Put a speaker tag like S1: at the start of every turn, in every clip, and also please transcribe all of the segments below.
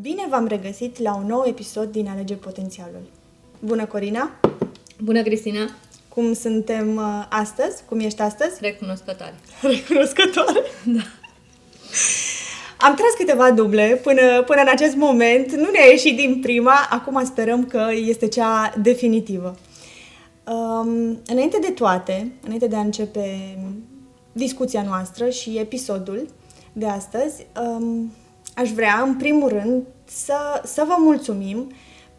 S1: Bine v-am regăsit la un nou episod din Alege Potențialul. Bună, Corina!
S2: Bună, Cristina!
S1: Cum suntem uh, astăzi? Cum ești astăzi?
S2: Recunoscătoare.
S1: Recunoscătoare?
S2: Da.
S1: Am tras câteva duble până, până în acest moment. Nu ne-a ieșit din prima, acum sperăm că este cea definitivă. Um, înainte de toate, înainte de a începe discuția noastră și episodul de astăzi, um, aș vrea, în primul rând, să, să vă mulțumim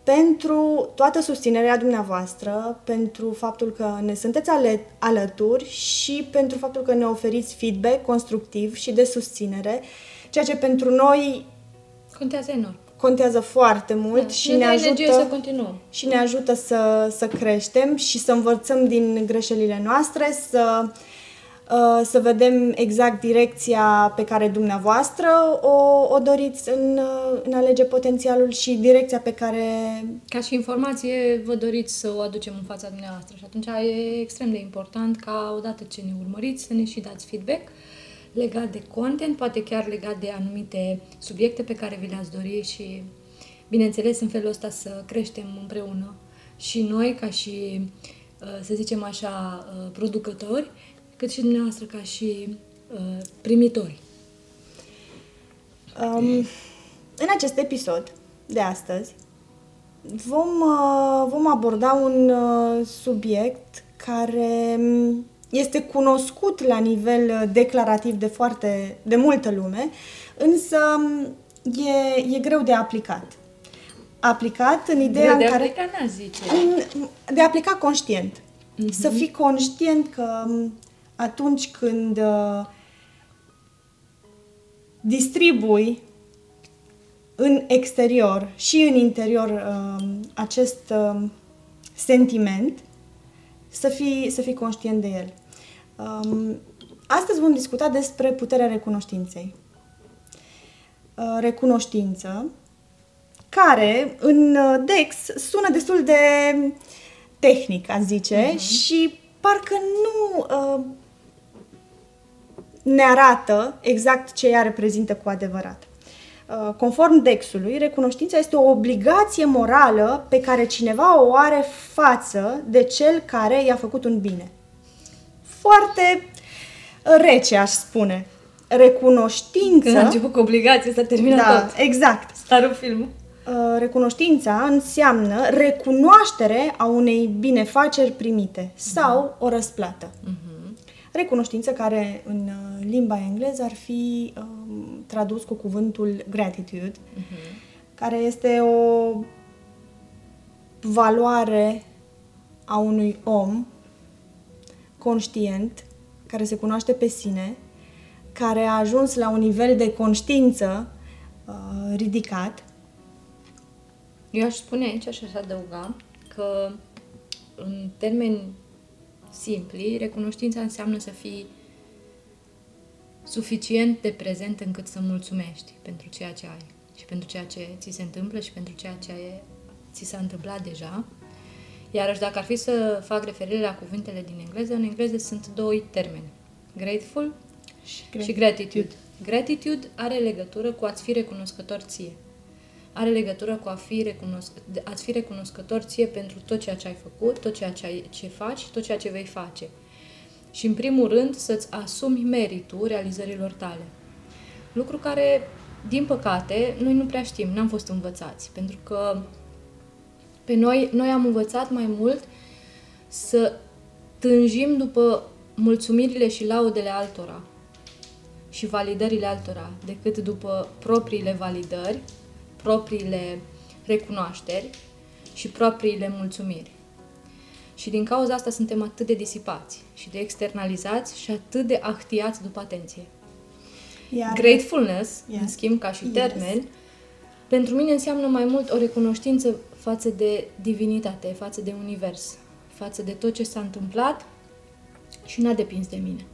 S1: pentru toată susținerea dumneavoastră, pentru faptul că ne sunteți ale, alături și pentru faptul că ne oferiți feedback constructiv și de susținere, ceea ce pentru noi
S2: Contează enorm.
S1: contează foarte mult
S2: Da,
S1: și
S2: ne
S1: ne
S2: dă energie să
S1: ajută
S2: continuăm.
S1: și ne ajută să, să creștem și să învățăm din greșelile noastre, să, uh, să vedem exact direcția pe care dumneavoastră o, o doriți în, uh, în alege potențialul și direcția pe care
S2: Ca și informație, vă doriți să o aducem în fața dumneavoastră. Și atunci e extrem de important ca odată ce ne urmăriți să ne și dați feedback legat de content, poate chiar legat de anumite subiecte pe care vi le-ați dori și, bineînțeles, în felul ăsta să creștem împreună. Și noi ca și, uh, să zicem așa, uh, producători, cât și dumneavoastră ca și uh, primitori.
S1: Um, în acest episod de astăzi vom, uh, vom aborda un uh, subiect care um, este cunoscut la nivel uh, declarativ de foarte de multă lume, însă um, e, e greu de aplicat. Aplicat în ideea
S2: Greu de
S1: în care
S2: aplicat, n-aș zice.
S1: în- de a aplica conștient. Să fii conștient că m, atunci când uh, distribui în exterior și în interior uh, acest uh, sentiment, să fii, să fii conștient de el. Um, astăzi vom discuta despre puterea recunoștinței. Uh, recunoștință care în uh, Dex sună destul de tehnic, a zice, și parcă nu uh, ne arată exact ce ea reprezintă cu adevărat. Uh, Conform Dexului, recunoștința este o obligație morală pe care cineva o are față de cel care i-a făcut un bine. Foarte rece, aș spune. Recunoștință...
S2: Când a început cu obligație, s-a terminat
S1: da,
S2: tot.
S1: exact.
S2: Starul film.
S1: Uh, recunoștința înseamnă recunoaștere a unei binefaceri primite sau o răsplată. Recunoștință care în uh, limba engleză ar fi um, tradus cu cuvântul gratitude, care este o valoare a unui om conștient, care se cunoaște pe sine, care a ajuns la un nivel de conștiință uh, ridicat.
S2: Eu aș spune aici și aș adăuga că în termeni simpli, recunoștința înseamnă să fii suficient de prezent încât să mulțumești pentru ceea ce ai și pentru ceea ce ți se întâmplă și pentru ceea ce ți s-a întâmplat deja. Iarăși, dacă ar fi să fac referire la cuvintele din engleză, în engleză sunt doi termeni. Grateful
S1: și,
S2: și gratitude. Gratitude are legătură cu a-ți fi recunoscător ție. Are legătură cu a fi, recunosc- de- a-ți fi recunoscător ție pentru tot ceea ce ai făcut, tot ceea ce, ai, ce faci și tot ceea ce vei face. Și, în primul rând, să-ți asumi meritul realizărilor tale. Lucru care, din păcate, noi nu prea știm, n-am fost învățați. Pentru că pe noi, noi am învățat mai mult să tânjim după mulțumirile și laudele altora și validările altora, decât după propriile validări, propriile recunoașteri și propriile mulțumiri. Și din cauza asta suntem atât de disipați și de externalizați și atât de ahtiați după atenție.
S1: Iar,
S2: Gratefulness,
S1: Yeah.
S2: în schimb, ca și
S1: Yes.
S2: termen, pentru mine înseamnă mai mult o recunoștință față de divinitate, față de univers, față de tot ce s-a întâmplat și n-a depins de mine.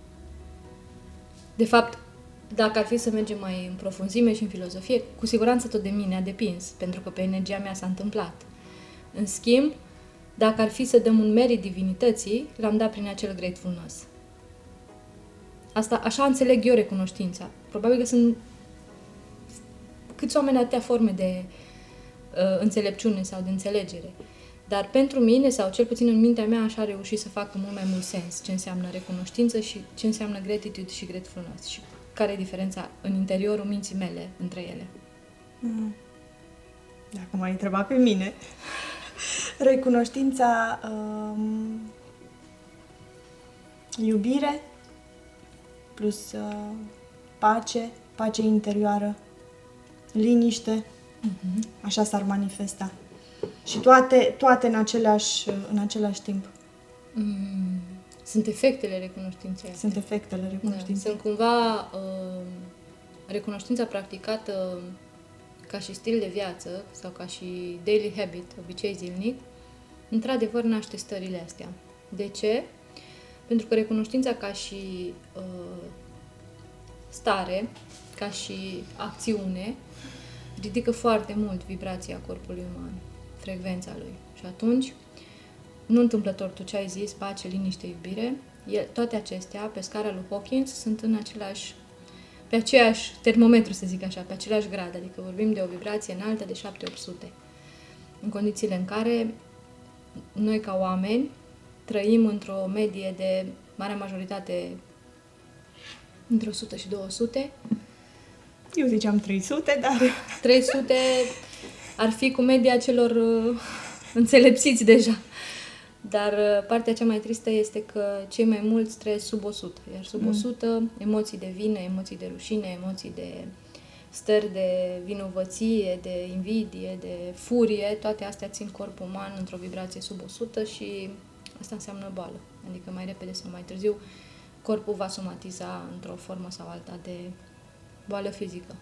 S2: De fapt, dacă ar fi să mergem mai în profunzime și în filozofie, cu siguranță tot de mine a depins, pentru că pe energia mea s-a întâmplat. În schimb, dacă ar fi să dăm un merit divinității, l-am dat prin acel gratefulness. Asta, așa înțeleg eu recunoștința. Probabil că sunt câți oameni atâtea forme de uh, înțelepciune sau de înțelegere. Dar pentru mine, sau cel puțin în mintea mea, așa a reușit să facă mult mai mult sens ce înseamnă recunoștință și ce înseamnă gratitude și gratefulness și care e diferența în interiorul minții mele între ele.
S1: Mm. Dacă m-ai întrebat pe mine, recunoștința, um, iubire plus uh, pace, pace interioară, liniște, mm-hmm. așa s-ar manifesta. Și toate, toate în, același, în același timp.
S2: Mm. Sunt efectele recunoștinței astea.
S1: Sunt efectele recunoștinței.
S2: Da, sunt cumva uh, recunoștința practicată ca și stil de viață sau ca și daily habit, obicei zilnic, într-adevăr naște stările astea. De ce? Pentru că recunoștința ca și uh, stare, ca și acțiune, ridică foarte mult vibrația corpului uman, frecvența lui. Și atunci, nu întâmplător tu ce ai zis, pace, liniște, iubire, el, toate acestea, pe scara lui Hawkins, sunt în același, pe aceeași termometru, să zic așa, pe același grad, adică vorbim de o vibrație înaltă de 7-800. În condițiile în care noi ca oameni trăim într-o medie de marea majoritate între 100 și 200.
S1: Eu ziceam 300, dar...
S2: 300 ar fi cu media celor uh, înțelepțiți deja. Dar uh, partea cea mai tristă este că cei mai mulți trăiesc sub 100, iar sub mm. 100 emoții de vină, emoții de rușine, emoții de stări de vinovăție, de invidie, de furie, toate astea țin corpul uman într-o vibrație sub 100 și asta înseamnă boală. Adică mai repede sau mai târziu corpul va somatiza într-o formă sau alta de boală fizică.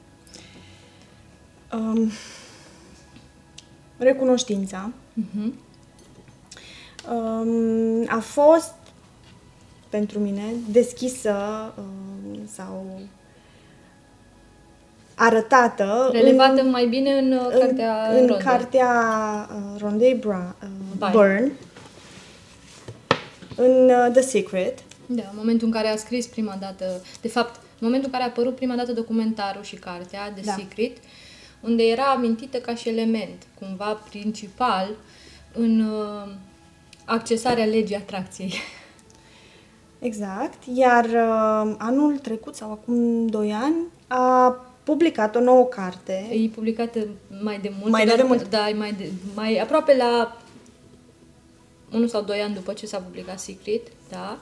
S1: Um, recunoștința uh-huh. Um, a fost pentru mine deschisă um, sau arătată
S2: relevată în, mai bine în, uh, în cartea
S1: în Ronde. cartea uh, Rondé Bra, uh, Byrne în uh, The Secret
S2: da, în momentul în care a scris prima dată, de fapt, în momentul în care a apărut prima dată documentarul și cartea, The da. Secret, unde era amintită ca și element, cumva principal, în uh, accesarea legii atracției.
S1: Exact, iar uh, anul trecut sau acum 2 ani a publicat o nouă carte.
S2: E publicată mai de mult.
S1: Mai de, de mult.
S2: Da, mai, de, mai aproape la 1 sau 2 ani după ce s-a publicat Secret, da?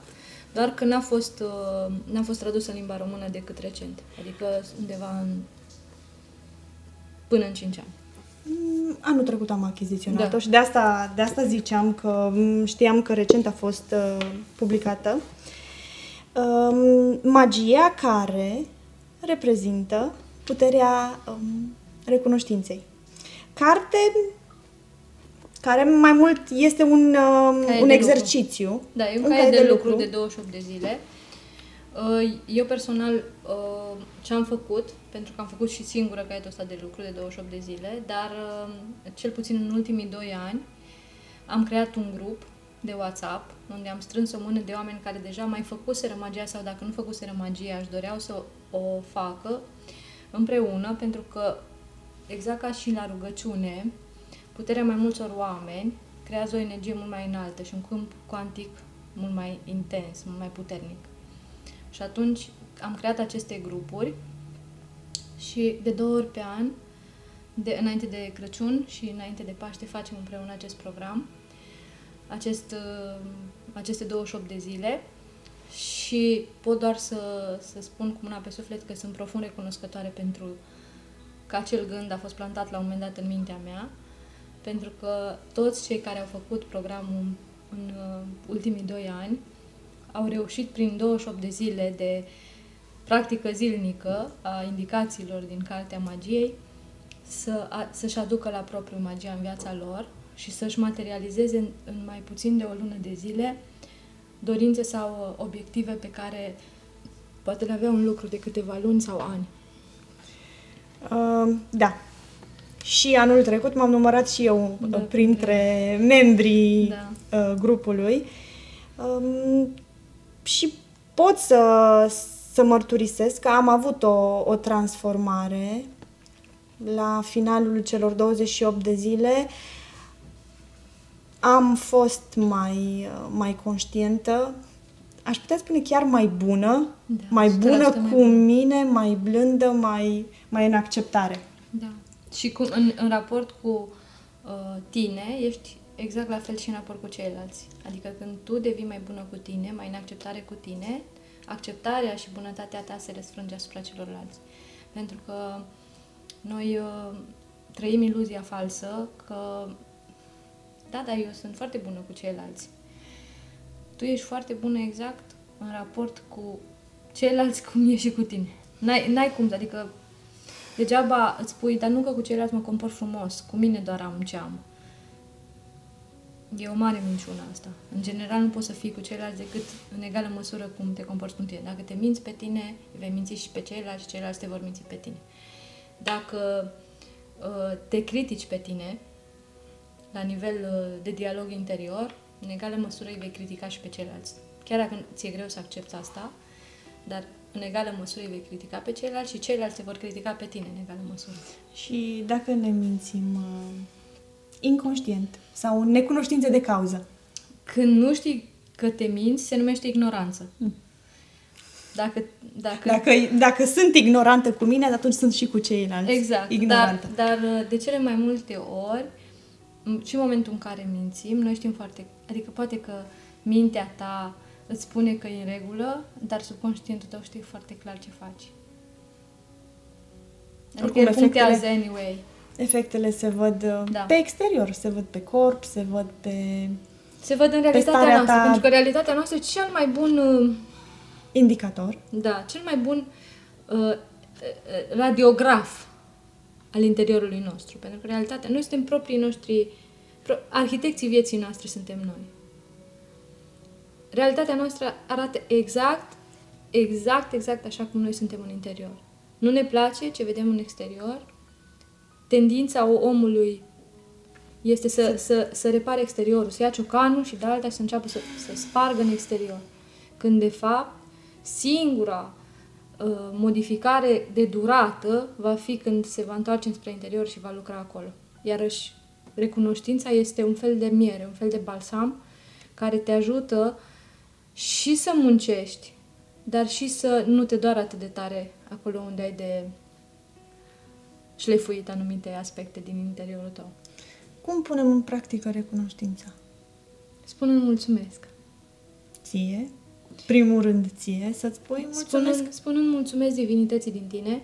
S2: Doar că n-a fost, uh, n-a fost tradusă în limba română decât recent. Adică undeva în... până în 5 ani.
S1: Mm, anul trecut am achiziționat-o da. și de asta, de asta ziceam că mm, știam că recent a fost uh, publicată. Um, magia care reprezintă puterea um, recunoștinței. Carte care mai mult este un, uh, un exercițiu.
S2: Lucru. Da, e un, un caiet de, de lucru, lucru de 28 de zile. Uh, eu personal uh, ce am făcut, pentru că am făcut și singură caietul ăsta de lucru de 28 de zile, dar uh, cel puțin în ultimii 2 ani am creat un grup de WhatsApp unde am strâns o mână de oameni care deja mai făcuseră magia sau dacă nu făcuseră magia își doreau să o facă împreună pentru că exact ca și la rugăciune puterea mai multor oameni creează o energie mult mai înaltă și un câmp cuantic mult mai intens, mult mai puternic. Și atunci am creat aceste grupuri și de două ori pe an, de, înainte de Crăciun și înainte de Paște, facem împreună acest program, acest, uh, aceste 28 de zile. Și pot doar să, să spun cu mâna pe suflet că sunt profund recunoscătoare pentru că acel gând a fost plantat la un moment dat în mintea mea pentru că toți cei care au făcut programul în uh, ultimii doi ani au reușit prin 28 de zile de practică zilnică a indicațiilor din Cartea Magiei să, a, să-și aducă la propriu magia în viața lor și să-și materializeze în, în mai puțin de o lună de zile dorințe sau uh, obiective pe care poate le avea un lucru de câteva luni sau ani.
S1: Uh, da, și anul trecut m-am numărat și eu da, printre da. membrii da. Uh, grupului. Um, și pot să, să mărturisesc că am avut o, o transformare la finalul celor 28 de zile, am fost mai, mai conștientă, aș putea spune chiar mai bună,
S2: Da,
S1: mai
S2: 100%
S1: bună
S2: mai
S1: cu
S2: bună.
S1: mine, mai blândă, mai, mai în acceptare.
S2: Da. Și cum, în, în raport cu uh, tine, ești exact la fel și în raport cu ceilalți. Adică când tu devii mai bună cu tine, mai în acceptare cu tine, acceptarea și bunătatea ta se răsfrânge asupra celorlalți. Pentru că noi uh, trăim iluzia falsă că da, da, eu sunt foarte bună cu ceilalți. Tu ești foarte bună exact în raport cu ceilalți cum ești și cu tine. N-ai, n-ai cum, adică Degeaba îți spui, dar nu că cu ceilalți mă compor frumos, cu mine doar am ce am. E o mare minciună asta. În general nu poți să fii cu ceilalți decât în egală măsură cum te comporți cu tine. Dacă te minți pe tine, vei minți și pe ceilalți și ceilalți te vor minți pe tine. Dacă uh, te critici pe tine, la nivel uh, de dialog interior, în egală măsură îi vei critica și pe ceilalți. Chiar dacă ți-e greu să accepti asta, dar în egală măsură îi vei critica pe ceilalți și ceilalți te vor critica pe tine în egală măsură.
S1: Și dacă ne mințim uh, inconștient sau în necunoștință de cauză,
S2: Când nu știi că te minți, se numește ignoranță. Dacă, dacă,
S1: dacă, dacă sunt ignorantă cu mine, atunci sunt și cu ceilalți
S2: Exact, dar,
S1: ignorantă.
S2: dar de cele mai multe ori, m- și în momentul în care mințim, noi știm foarte... Adică poate că mintea ta îți spune că e în regulă, dar subconștientul tău știe foarte clar ce faci. Adică
S1: Oricum,
S2: el punctează
S1: efectele-
S2: anyway.
S1: Efectele se văd uh,
S2: Da.
S1: pe exterior, se văd pe corp, se văd pe
S2: Se văd în realitatea
S1: starea
S2: noastră,
S1: ta-
S2: pentru că realitatea noastră e cel mai bun... uh,
S1: indicator.
S2: Da, cel mai bun uh, uh, radiograf al interiorului nostru. Pentru că realitatea, noi suntem proprii noștri, pro, arhitecții vieții noastre suntem noi. Realitatea noastră arată exact, exact, exact așa cum noi suntem în interior. Nu ne place ce vedem în exterior. Tendința omului este să, să, să repare exteriorul, să ia ciocanul și de alta și să înceapă să, să spargă în exterior. Când, de fapt, singura uh, modificare de durată va fi când se va întoarce spre interior și va lucra acolo. Iarăși, recunoștința este un fel de miere, un fel de balsam care te ajută și să muncești, dar și să nu te doară atât de tare acolo unde ai de șlefuit anumite aspecte din interiorul tău.
S1: Cum punem în practică recunoștința?
S2: Spune mulțumesc.
S1: Ție, primul rând ție, să-ți spui mulțumesc.
S2: Spunând, spunând mulțumesc divinității din tine,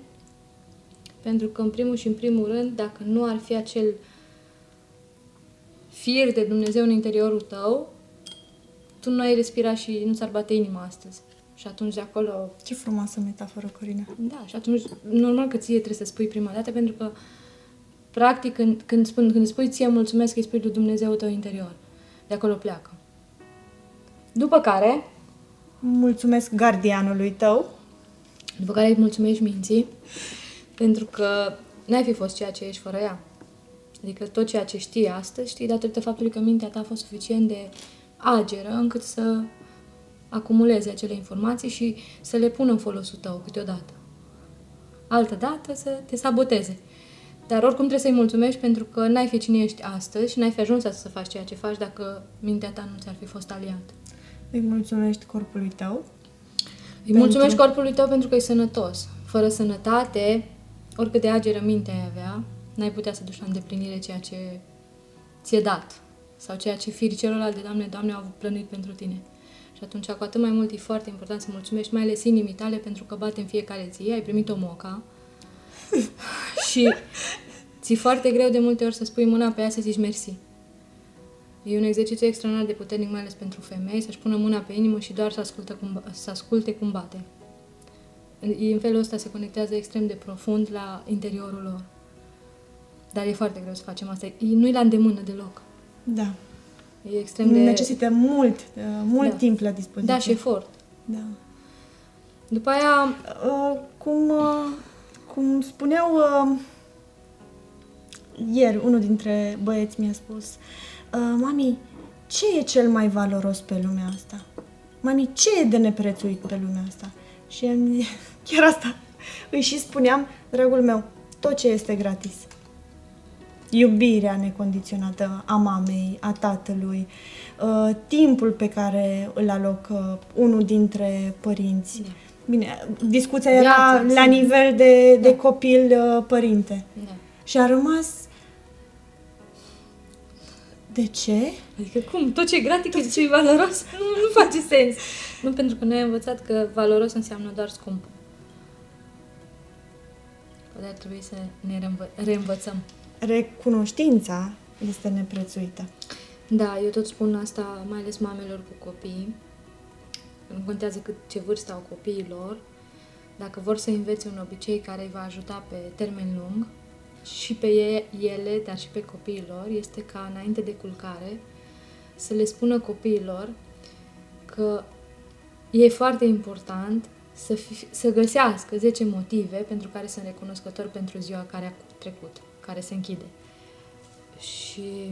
S2: pentru că în primul și în primul rând, dacă nu ar fi acel fir de Dumnezeu în interiorul tău, tu nu ai respira și nu ți-ar bate inima astăzi. Și atunci de acolo,
S1: Ce frumoasă metaforă, Corina.
S2: da, și atunci normal că ție trebuie să spui prima dată, pentru că practic când, când, spun, când spui ție mulțumesc, îi spui lui Dumnezeu tău interior. De acolo pleacă. După care,
S1: Mulțumesc gardianului tău.
S2: După care îi mulțumești minții, pentru că n-ai fi fost ceea ce ești fără ea. Adică tot ceea ce știi astăzi, știi datorită faptului că mintea ta a fost suficient de ageră încât să acumuleze acele informații și să le pună în folosul tău câteodată. Altă dată să te saboteze. Dar oricum trebuie să-i mulțumești pentru că n-ai fi cine ești astăzi și n-ai fi ajuns astăzi să faci ceea ce faci dacă mintea ta nu ți-ar fi fost aliată.
S1: Îi mulțumești corpului tău.
S2: Îi
S1: Pentru-
S2: mulțumești corpului tău pentru că e sănătos. Fără sănătate, oricât de ageră minte ai avea, n-ai putea să duci la îndeplinire ceea ce ți-e dat. Sau ceea ce firii celorlalte, Doamne, Doamne, au plănuit pentru tine. Și atunci, cu atât mai mult, e foarte important să mulțumești, mai ales inimii tale, pentru că bate în fiecare zi, ai primit o moca. și ți foarte greu de multe ori să spui mâna pe ea să zici mersi. E un exercițiu extraordinar de puternic, mai ales pentru femei, să-și pună mâna pe inimă și doar să, ascultă cum, ba- să asculte cum bate. În în felul ăsta se conectează extrem de profund la interiorul lor. Dar e foarte greu să facem asta. E- Nu-i la îndemână deloc.
S1: Da.
S2: E extrem de...
S1: Necesită mult, uh, mult
S2: Da.
S1: timp la dispoziție.
S2: Da, și efort.
S1: Da.
S2: După aia,
S1: Uh, cum, uh, cum spuneau uh, ieri, unul dintre băieți mi-a spus uh, Mami, ce e cel mai valoros pe lumea asta? Mami, ce e de neprețuit pe lumea asta? Și am zis, chiar asta îi și spuneam, dragul meu, tot ce este gratis. Iubirea necondiționată a mamei, a tatălui, uh, timpul pe care îl alocă unul dintre părinți.
S2: Da.
S1: Bine, discuția era
S2: Viața,
S1: la
S2: sim.
S1: nivel de, de
S2: Da.
S1: copil-părinte.
S2: Da.
S1: Și a rămas... De ce?
S2: Adică cum? Tot ce e gratis și e valoros nu, nu face sens. Nu pentru că noi am învățat că valoros înseamnă doar scump. Poate ar trebui să ne reînvă- reînvățăm.
S1: Recunoștința este neprețuită.
S2: Da, eu tot spun asta, mai ales mamelor cu copii. Nu contează cât ce vârstă au copiii lor. Dacă vor să învețe un obicei care îi va ajuta pe termen lung, și pe e- ele, dar și pe copiii lor, este ca înainte de culcare să le spună copiilor că e foarte important să, fi, să găsească 10 motive pentru care sunt recunoscători pentru ziua care a trecut, care se închide. Și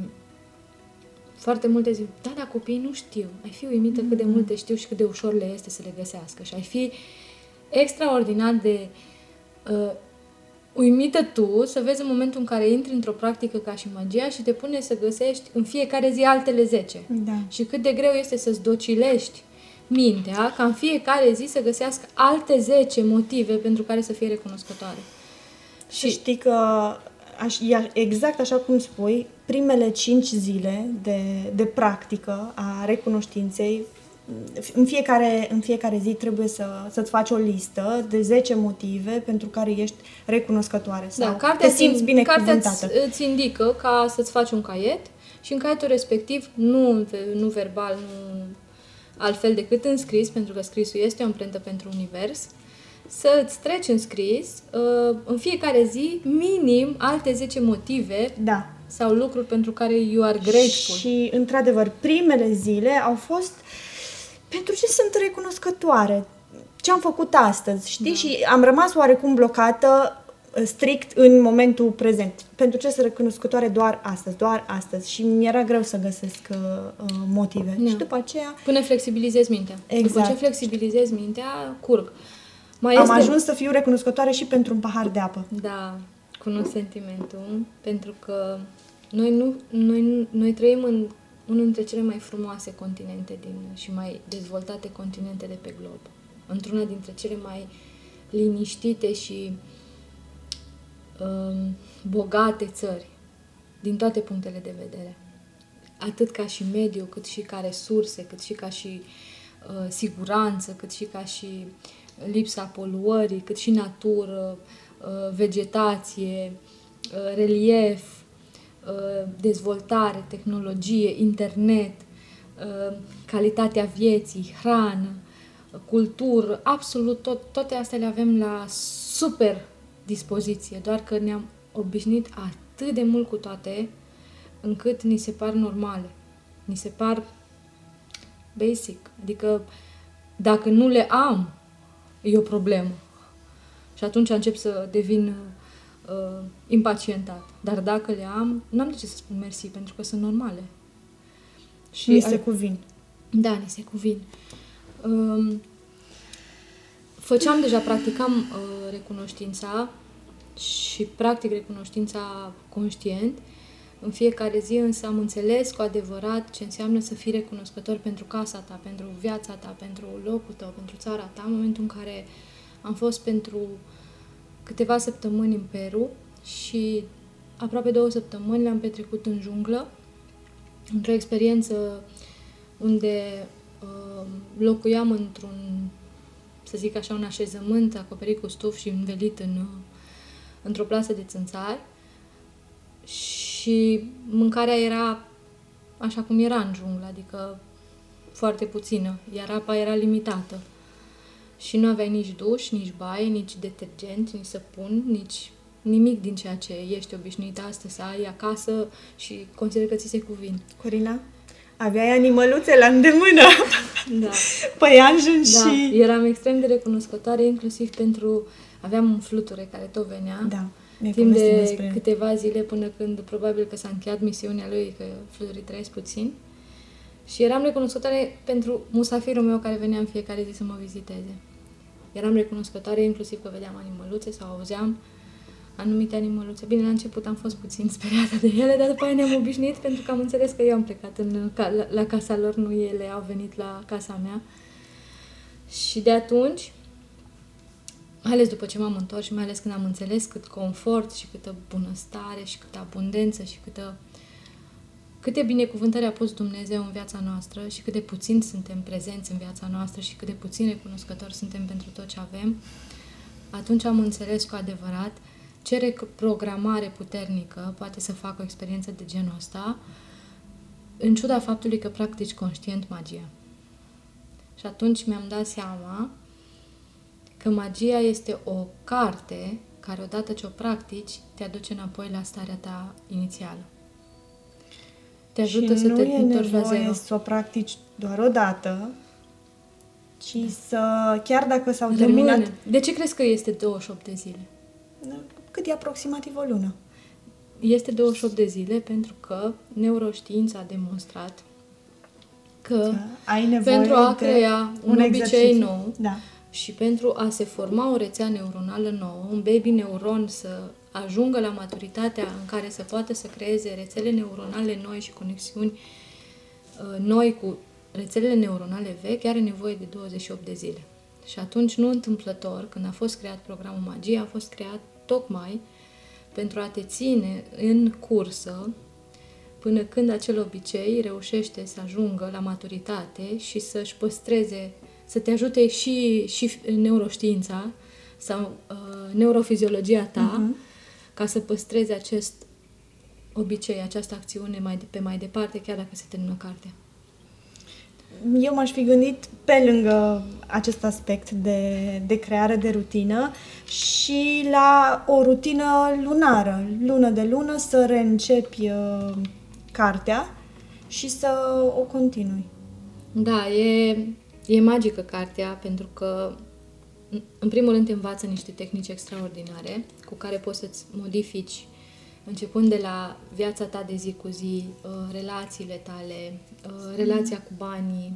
S2: foarte multe zic, da, dar copiii nu știu. Ai fi uimită cât de multe știu și cât de ușor le este să le găsească. Și ai fi extraordinar de uh, uimită tu să vezi în momentul în care intri într-o practică ca și magia și te pune să găsești în fiecare zi altele 10.
S1: Da.
S2: Și cât de greu este să-ți docilești mintea ca în fiecare zi să găsească alte 10 motive pentru care să fie recunoscătoare.
S1: Și știi că aș, ia- exact așa cum spui, primele cinci zile de, de practică a recunoștinței, în fiecare, în fiecare zi trebuie să, să-ți faci o listă de 10 motive pentru care ești recunoscătoare sau
S2: Da, cartea,
S1: te simți
S2: ți-
S1: binecuvântată.
S2: cartea îți, îți indică ca să-ți faci un caiet și în caietul respectiv, nu, nu verbal, nu altfel decât în scris, pentru că scrisul este o amprentă pentru univers, să îți treci în scris uh, în fiecare zi minim alte 10 motive
S1: Da.
S2: sau lucruri pentru care you are grateful.
S1: Și, într-adevăr, primele zile au fost pentru ce sunt recunoscătoare, ce am făcut astăzi, știi? Da. Și am rămas oarecum blocată uh, strict în momentul prezent. Pentru ce sunt recunoscătoare doar astăzi, doar astăzi. Și mi-era greu să găsesc uh, uh, motive.
S2: Da.
S1: Și după aceea
S2: Până flexibilizezi mintea.
S1: Exact.
S2: După ce flexibilizezi mintea, curg. Mai
S1: am
S2: este...
S1: ajuns să fiu recunoscătoare și pentru un pahar de apă.
S2: Da, cunosc sentimentul, pentru că noi, nu, noi, noi trăim în unul dintre cele mai frumoase continente din, și mai dezvoltate continente de pe glob. Într-una dintre cele mai liniștite și um, bogate țări, din toate punctele de vedere. Atât ca și mediu, cât și ca resurse, cât și ca și uh, siguranță, cât și ca și lipsa poluării, cât și natură, uh, vegetație, uh, relief, uh, dezvoltare, tehnologie, internet, uh, calitatea vieții, hrană, uh, cultură, absolut tot, toate astea le avem la super dispoziție, doar că ne-am obișnuit atât de mult cu toate încât ni se par normale. Ni se par basic. Adică dacă nu le am, e o problemă. Și atunci încep să devin uh, impacientat. Dar dacă le am, n-am de ce să spun mersi, pentru că sunt normale.
S1: Și mi se
S2: ai-
S1: cuvin.
S2: da, ni se cuvin. Um, făceam deja, practicam uh, recunoștința și practic recunoștința conștient. În fiecare zi însă am înțeles cu adevărat ce înseamnă să fii recunoscător pentru casa ta, pentru viața ta, pentru locul tău, pentru țara ta, în momentul în care am fost pentru câteva săptămâni în Peru și aproape două săptămâni le-am petrecut în junglă, într-o experiență unde uh, locuiam într-un, să zic așa, un așezământ acoperit cu stuf și învelit în, uh, într-o plasă de țânțari și mâncarea era așa cum era în junglă, adică foarte puțină, iar apa era limitată. Și nu aveai nici duș, nici baie, nici detergent, nici săpun, nici nimic din ceea ce ești obișnuit astăzi să ai acasă și consider că ți se cuvin.
S1: Corina, aveai animăluțe la îndemână.
S2: Da.
S1: Păianjen
S2: Da,
S1: și...
S2: eram extrem de recunoscătoare, inclusiv pentru... Aveam un fluture care tot venea.
S1: Da, mi-ai
S2: Timp
S1: povestit
S2: de
S1: despre el.
S2: câteva zile până când probabil că s-a încheiat misiunea lui, că fluturii trăiesc puțin. Și eram recunoscătoare pentru musafirul meu care venea în fiecare zi să mă viziteze. Eram recunoscătoare inclusiv că vedeam animăluțe sau auzeam anumite animăluțe. Bine, la început am fost puțin speriată de ele, dar după aia ne-am obișnuit pentru că am înțeles că eu am plecat în, la, la casa lor, nu ele au venit la casa mea. Și de atunci, mai ales după ce m-am întors și mai ales când am înțeles cât confort și câtă bunăstare și câtă abundență și câtă câte binecuvântări a pus Dumnezeu în viața noastră și cât de puțin suntem prezenți în viața noastră și cât de puțin recunoscători suntem pentru tot ce avem, atunci am înțeles cu adevărat ce reprogramare puternică poate să facă o experiență de genul ăsta, în ciuda faptului că practici conștient magia. Și atunci mi-am dat seama că magia este o carte care odată ce o practici, te aduce înapoi la starea ta inițială. Te ajută
S1: și
S2: să
S1: nu
S2: te
S1: e
S2: întorci la
S1: nevoie
S2: zero.
S1: să o practici doar o dată, ci să, chiar dacă s-au
S2: Rămâne.
S1: terminat,
S2: De ce crezi că este 28 de zile?
S1: cât e aproximativ o lună.
S2: Este 28 de zile pentru că neuroștiința a demonstrat că
S1: Ai nevoie
S2: pentru a
S1: de
S2: crea un, obicei
S1: exercițiu.
S2: nou
S1: Da.
S2: Și pentru a se forma o rețea neuronală nouă, un baby neuron să ajungă la maturitatea în care să poată să creeze rețele neuronale noi și conexiuni uh, noi cu rețelele neuronale vechi, are nevoie de 28 de zile. Și atunci, nu întâmplător, când a fost creat programul Magie, a fost creat tocmai pentru a te ține în cursă până când acel obicei reușește să ajungă la maturitate și să-și păstreze, să te ajute și, și neuroștiința sau uh, neurofiziologia ta
S1: Mhm.
S2: ca să păstreze acest obicei, această acțiune mai de, pe mai departe, chiar dacă se termină cartea.
S1: Eu m-aș fi gândit pe lângă acest aspect de, de creare de rutină și la o rutină lunară, lună de lună, să reîncepi uh, cartea și să o continui.
S2: Da, e, e magică cartea pentru că în- în primul rând te învață niște tehnici extraordinare cu care poți să-ți modifici începând de la viața ta de zi cu zi, uh, relațiile tale, uh, relația cu banii,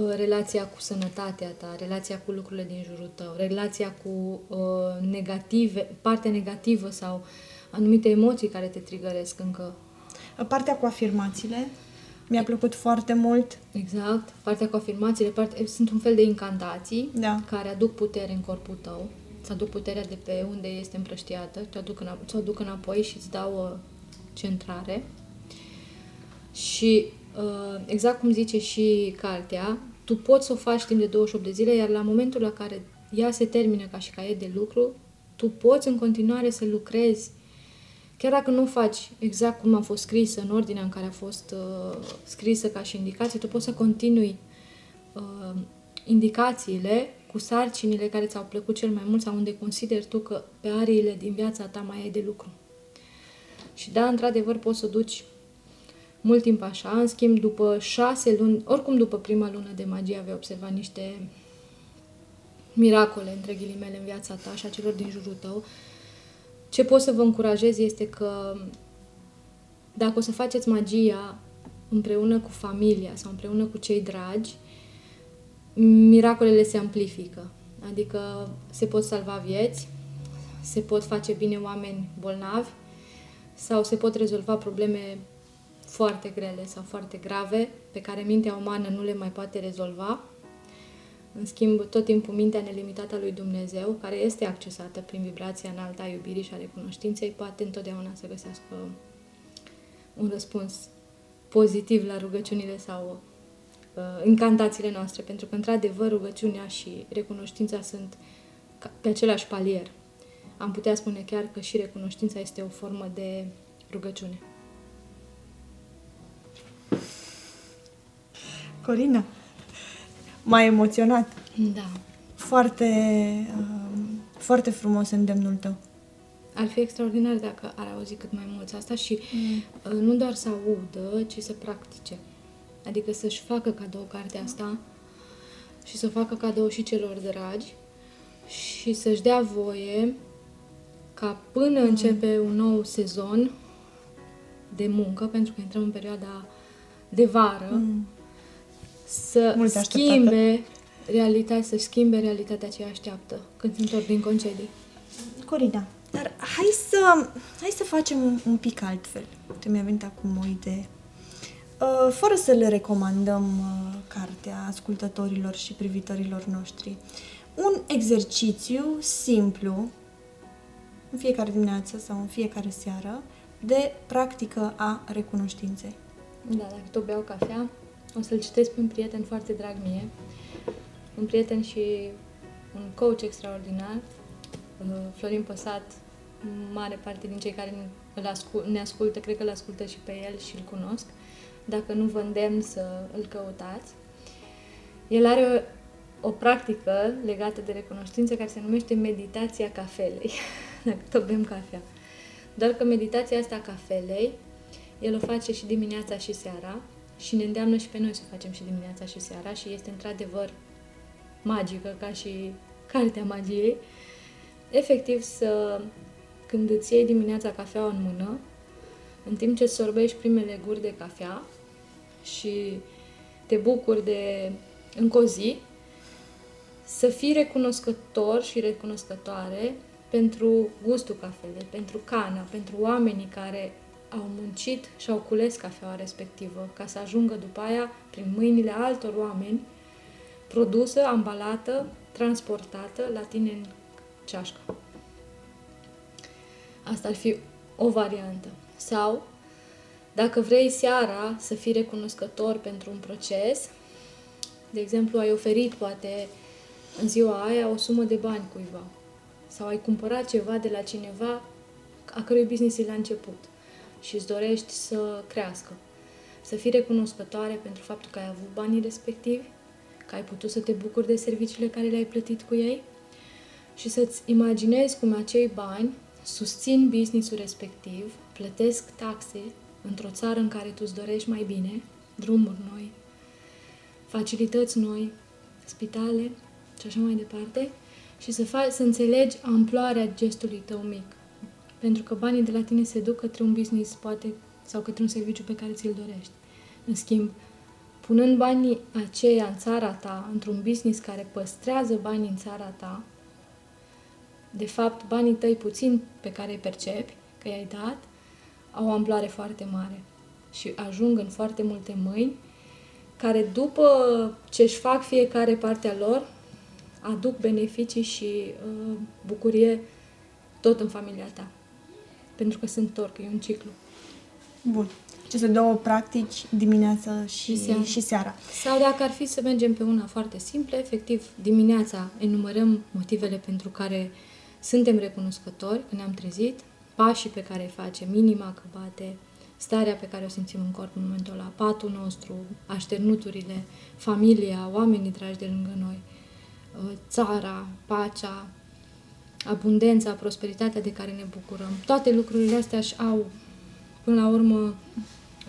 S2: uh, relația cu sănătatea ta, relația cu lucrurile din jurul tău, relația cu uh, negative, partea negativă sau anumite emoții care te trigăresc încă.
S1: Partea cu afirmațiile mi-a plăcut foarte mult.
S2: Exact. Partea cu afirmațiile parte, sunt un fel de incantații
S1: Da.
S2: care aduc putere în corpul tău, îți aduc puterea de pe unde este împrăștiată, te aduc înapoi, ți-o aduc înapoi și îți dau uh, centrare. Și uh, exact cum zice și cartea, tu poți să o faci timp de 28 de zile, iar la momentul la care ea se termină ca și caiet de lucru, tu poți în continuare să lucrezi Chiar dacă nu o faci exact cum a fost scrisă, în ordinea în care a fost uh, scrisă ca și indicație, tu poți să continui uh, indicațiile cu sarcinile care ți-au plăcut cel mai mult sau unde consideri tu că pe ariile din viața ta mai ai de lucru. Și da, într-adevăr, poți să duci mult timp așa, în schimb, după șase luni, oricum după prima lună de magie vei observa niște miracole, între ghilimele, în viața ta și a celor din jurul tău, ce pot să vă încurajez este că dacă o să faceți magia împreună cu familia sau împreună cu cei dragi, miracolele se amplifică. Adică se pot salva vieți, se pot face bine oameni bolnavi sau se pot rezolva probleme foarte grele sau foarte grave pe care mintea umană nu le mai poate rezolva. În schimb, tot timpul mintea nelimitată a lui Dumnezeu, care este accesată prin vibrația înaltă a iubirii și a recunoștinței, poate întotdeauna să găsească un răspuns pozitiv la rugăciunile sau uh, incantațiile noastre, pentru că, într-adevăr, rugăciunea și recunoștința sunt ca- pe același palier. Am putea spune chiar că și recunoștința este o formă de rugăciune.
S1: Corina, m-a emoționat.
S2: Da.
S1: Foarte, um, foarte frumos îndemnul tău.
S2: Ar fi extraordinar dacă ar auzi cât mai mulți asta și mm. nu doar să audă, ci să practice. Adică să-și facă cadou cartea asta și să o facă cadou și celor dragi și să-și dea voie ca până mm. începe un nou sezon de muncă, pentru că intrăm în perioada de vară, mm. Să
S1: Mult așteptată.
S2: schimbe realitatea, să schimbe realitatea ce îi așteaptă când se întorc din concedii.
S1: Corina, Dar hai să, hai să facem un, un pic altfel. Uite, mi-a venit acum o idee. Uh, fără să le recomandăm uh, cartea ascultătorilor și privitorilor noștri. Un exercițiu simplu, în fiecare dimineață sau în fiecare seară, de practică a recunoștinței.
S2: Da, dacă tot beau cafea, o să-l citesc pe un prieten foarte drag mie, un prieten și un coach extraordinar, uh, Florin Păsat, mare parte din cei care ne, ascult, ne ascultă, cred că îl ascultă și pe el și îl cunosc. Dacă nu vă îndemn să îl căutați. El are o, o practică legată de recunoștință care se numește meditația cafelei, dacă tot bem cafea. Doar că meditația asta a cafelei, el o face și dimineața și seara și ne îndeamnă și pe noi să facem și dimineața și seara și este într-adevăr magică, ca și cartea magiei. Efectiv să, când îți iei dimineața cafeaua în mână, în timp ce sorbești primele guri de cafea și te bucuri de încă o zi, să fii recunoscător și recunoscătoare pentru gustul cafelei, pentru cana, pentru oamenii care au muncit și au cules cafeaua respectivă, ca să ajungă după aia prin mâinile altor oameni, produsă, ambalată, transportată la tine în ceașcă. Asta ar fi o variantă. Sau, dacă vrei seara să fii recunoscător pentru un proces, de exemplu, ai oferit poate în ziua aia o sumă de bani cuiva sau ai cumpărat ceva de la cineva a cărui business e la început și îți dorești să crească. Să fii recunoscătoare pentru faptul că ai avut banii respectivi, că ai putut să te bucuri de serviciile care le-ai plătit cu ei și să-ți imaginezi cum acei bani susțin businessul respectiv, plătesc taxe într-o țară în care tu îți dorești mai bine, drumuri noi, facilități noi, spitale și așa mai departe, și să, faci, să înțelegi amploarea gestului tău mic. Pentru că banii de la tine se duc către un business, poate, sau către un serviciu pe care ți-l dorești. În schimb, punând banii aceia în țara ta, într-un business care păstrează banii în țara ta, de fapt, banii tăi puțin pe care îi percepi, că i-ai dat, au o amploare foarte mare și ajung în foarte multe mâini care după ce își fac fiecare partea lor, aduc beneficii și uh, bucurie tot în familia ta. Pentru că sunt torc, e un ciclu.
S1: Bun. Aceste două practici, dimineața și, și, seara. și seara.
S2: Sau dacă ar fi să mergem pe una foarte simplă, efectiv, dimineața enumerăm motivele pentru care suntem recunoscători când ne-am trezit, pașii pe care îi facem, minima că bate, starea pe care o simțim în corp în momentul ăla, patul nostru, așternuturile, familia, oamenii dragi de lângă noi, uh, țara, pacea, abundența, prosperitatea de care ne bucurăm. Toate lucrurile astea își au, până la urmă,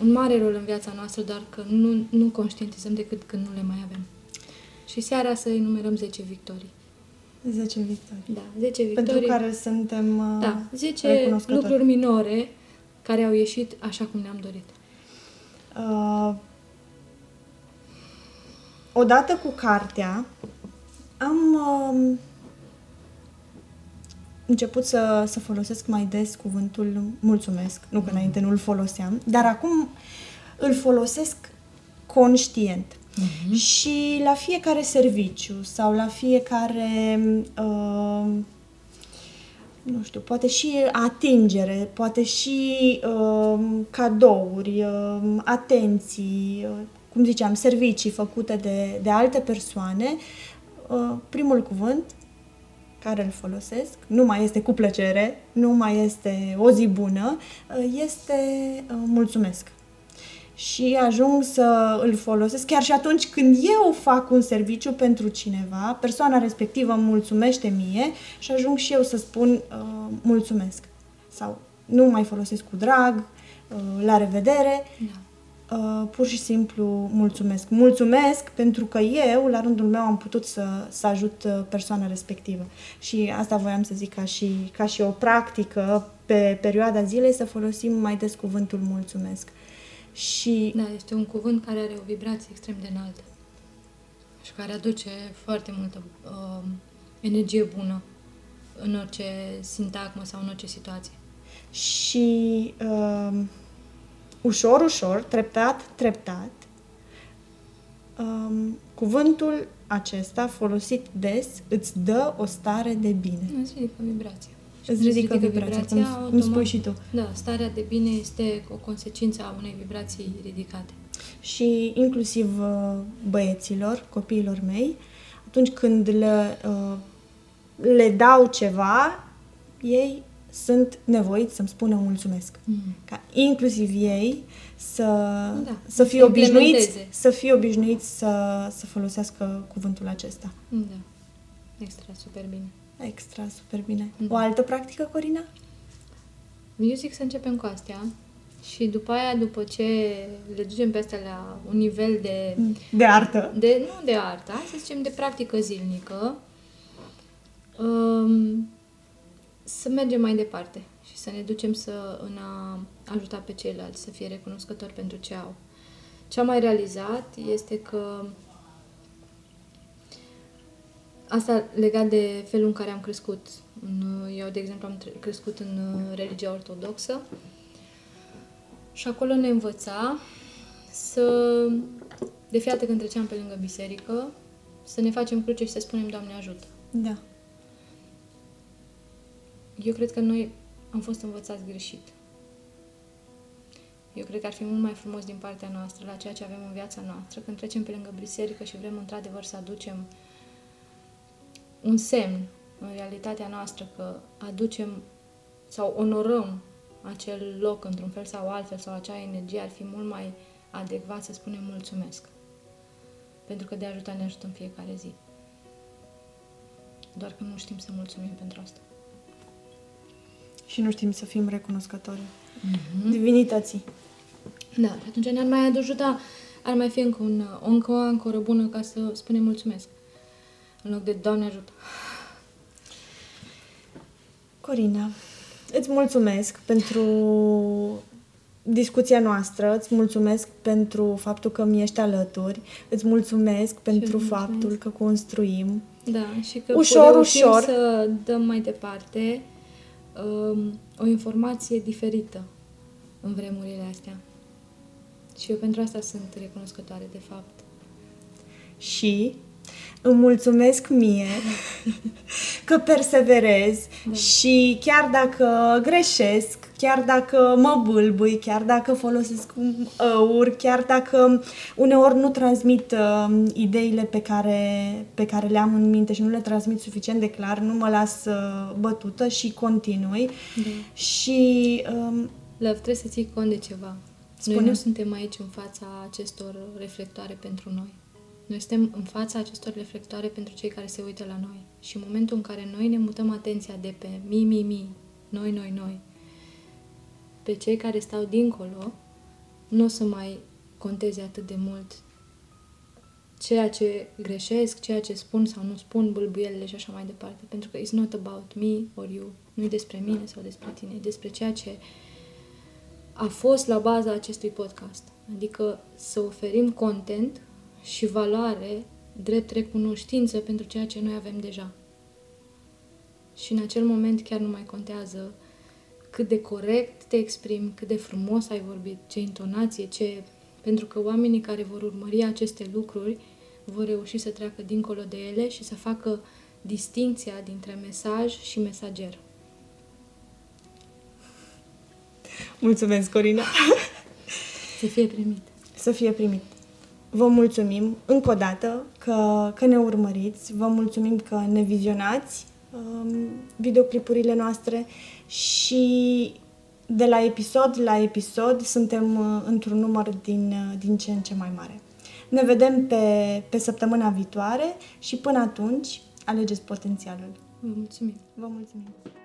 S2: un mare rol în viața noastră, doar că nu, nu conștientizăm decât când nu le mai avem. Și seara să enumerăm 10 victorii.
S1: 10 victorii.
S2: Da, 10 victorii.
S1: Pentru care suntem uh,
S2: Da, 10 lucruri minore care au ieșit așa cum ne-am dorit. Uh,
S1: odată cu cartea am uh, început să, să folosesc mai des cuvântul mulțumesc. Nu că înainte nu-l foloseam, dar acum îl folosesc conștient. Uh-huh. Și la fiecare serviciu sau la fiecare, uh, nu știu, poate și atingere, poate și uh, cadouri, uh, atenții, uh, cum ziceam, servicii făcute de, de alte persoane, uh, primul cuvânt care îl folosesc, nu mai este cu plăcere, nu mai este o zi bună, uh, este uh, mulțumesc. Și ajung să îl folosesc chiar și atunci când eu fac un serviciu pentru cineva, persoana respectivă îmi mulțumește mie și ajung și eu să spun uh, mulțumesc. Sau nu mai folosesc cu drag, uh, la revedere. Da uh, pur și simplu mulțumesc. Mulțumesc pentru că eu, la rândul meu, am putut să, să ajut uh, persoana respectivă. Și asta voiam să zic ca și, ca și o practică pe perioada zilei să folosim mai des cuvântul mulțumesc. Și...
S2: Da, este un cuvânt care are o vibrație extrem de înaltă și care aduce foarte multă uh, energie bună în orice sintagmă sau în orice situație.
S1: Și uh, ușor, ușor, treptat, treptat, um, cuvântul acesta, folosit des, îți dă o stare de bine.
S2: Îți ridică vibrația.
S1: Îți ridică vibrația, cum, cum
S2: automat-
S1: spui și tu.
S2: Da, starea de bine este o consecință a unei vibrații ridicate.
S1: Și inclusiv uh, băieților, copiilor mei, atunci când le, uh, le dau ceva, ei sunt nevoiți să-mi spună mulțumesc.
S2: Mm.
S1: Ca inclusiv ei să,
S2: Da,
S1: să fie
S2: să
S1: obișnuiți,
S2: implementeze.
S1: să fie obișnuiți să, să folosească cuvântul acesta.
S2: Da. Extra, super bine.
S1: Extra, super bine.
S2: Da.
S1: O altă practică, Corina?
S2: Eu zic să începem cu astea și după aia, după ce le ducem pe astea la un nivel de,
S1: De artă.
S2: de nu de artă, hai să zicem de practică zilnică, um, să mergem mai departe și să ne ducem să în a ajuta pe ceilalți să fie recunoscători pentru ce au. Ce am mai realizat este că Asta legat de felul în care am crescut. În- Eu, de exemplu, am tre- crescut în uh, religia ortodoxă și acolo ne învăța să, de fiată când treceam pe lângă biserică, să ne facem cruce și să spunem Doamne ajută.
S1: Da.
S2: Eu cred că noi am fost învățați greșit. Eu cred că ar fi mult mai frumos din partea noastră, la ceea ce avem în viața noastră, când trecem pe lângă biserică și vrem într-adevăr să aducem un semn în realitatea noastră că aducem sau onorăm acel loc într-un fel sau altfel sau acea energie, ar fi mult mai adecvat să spunem mulțumesc. Pentru că de ajuta ne ajută în fiecare zi. Doar că nu știm să mulțumim pentru asta.
S1: Și nu știm să fim recunoscători.
S2: Mm-hmm.
S1: Divinității.
S2: Da, și atunci ne-ar mai ajuta, ar mai fi încă, un, o, încă o ancoră bună ca să spunem mulțumesc. În loc de Doamne ajută.
S1: Corina, îți mulțumesc pentru discuția noastră, îți mulțumesc pentru faptul că mi ești alături, îți mulțumesc pentru
S2: îți
S1: faptul
S2: mulțumesc.
S1: că construim.
S2: Da, și că
S1: Ușor,
S2: reușim
S1: ușor.
S2: să dăm mai departe um, o informație diferită în vremurile astea. Și eu pentru asta sunt recunoscătoare, de fapt.
S1: și îmi mulțumesc mie că perseverez
S2: Da.
S1: și chiar dacă greșesc, chiar dacă mă bâlbui, chiar dacă folosesc un ăur, chiar dacă uneori nu transmit uh, ideile pe care, pe care le am în minte și nu le transmit suficient de clar, nu mă las uh, bătută și continui.
S2: Da.
S1: Și um,
S2: Love, trebuie să ții cont de ceva.
S1: Spune.
S2: Noi nu suntem aici în fața acestor reflectoare pentru noi. Noi suntem în fața acestor reflectoare pentru cei care se uită la noi. Și în momentul în care noi ne mutăm atenția de pe mi, mi, mi, noi, noi, noi, pe cei care stau dincolo, nu o să mai conteze atât de mult ceea ce greșesc, ceea ce spun sau nu spun, bâlbuielile și așa mai departe. Pentru că it's not about me or you. Nu e despre mine sau despre tine, e despre ceea ce a fost la baza acestui podcast. Adică să oferim content și valoare drept recunoștință pentru ceea ce noi avem deja. Și în acel moment chiar nu mai contează cât de corect te exprimi, cât de frumos ai vorbit, ce intonație, ce... Pentru că oamenii care vor urmări aceste lucruri vor reuși să treacă dincolo de ele și să facă distinția dintre mesaj și mesager.
S1: mulțumesc, Corina.
S2: Să fie primit.
S1: să fie primit. Vă mulțumim încă o dată că, că ne urmăriți, vă mulțumim că ne vizionați um, videoclipurile noastre și de la episod la episod suntem uh, într-un număr din, uh, din ce în ce mai mare. Ne vedem pe, pe săptămâna viitoare și până atunci alegeți potențialul.
S2: Vă mulțumim!
S1: Vă mulțumim!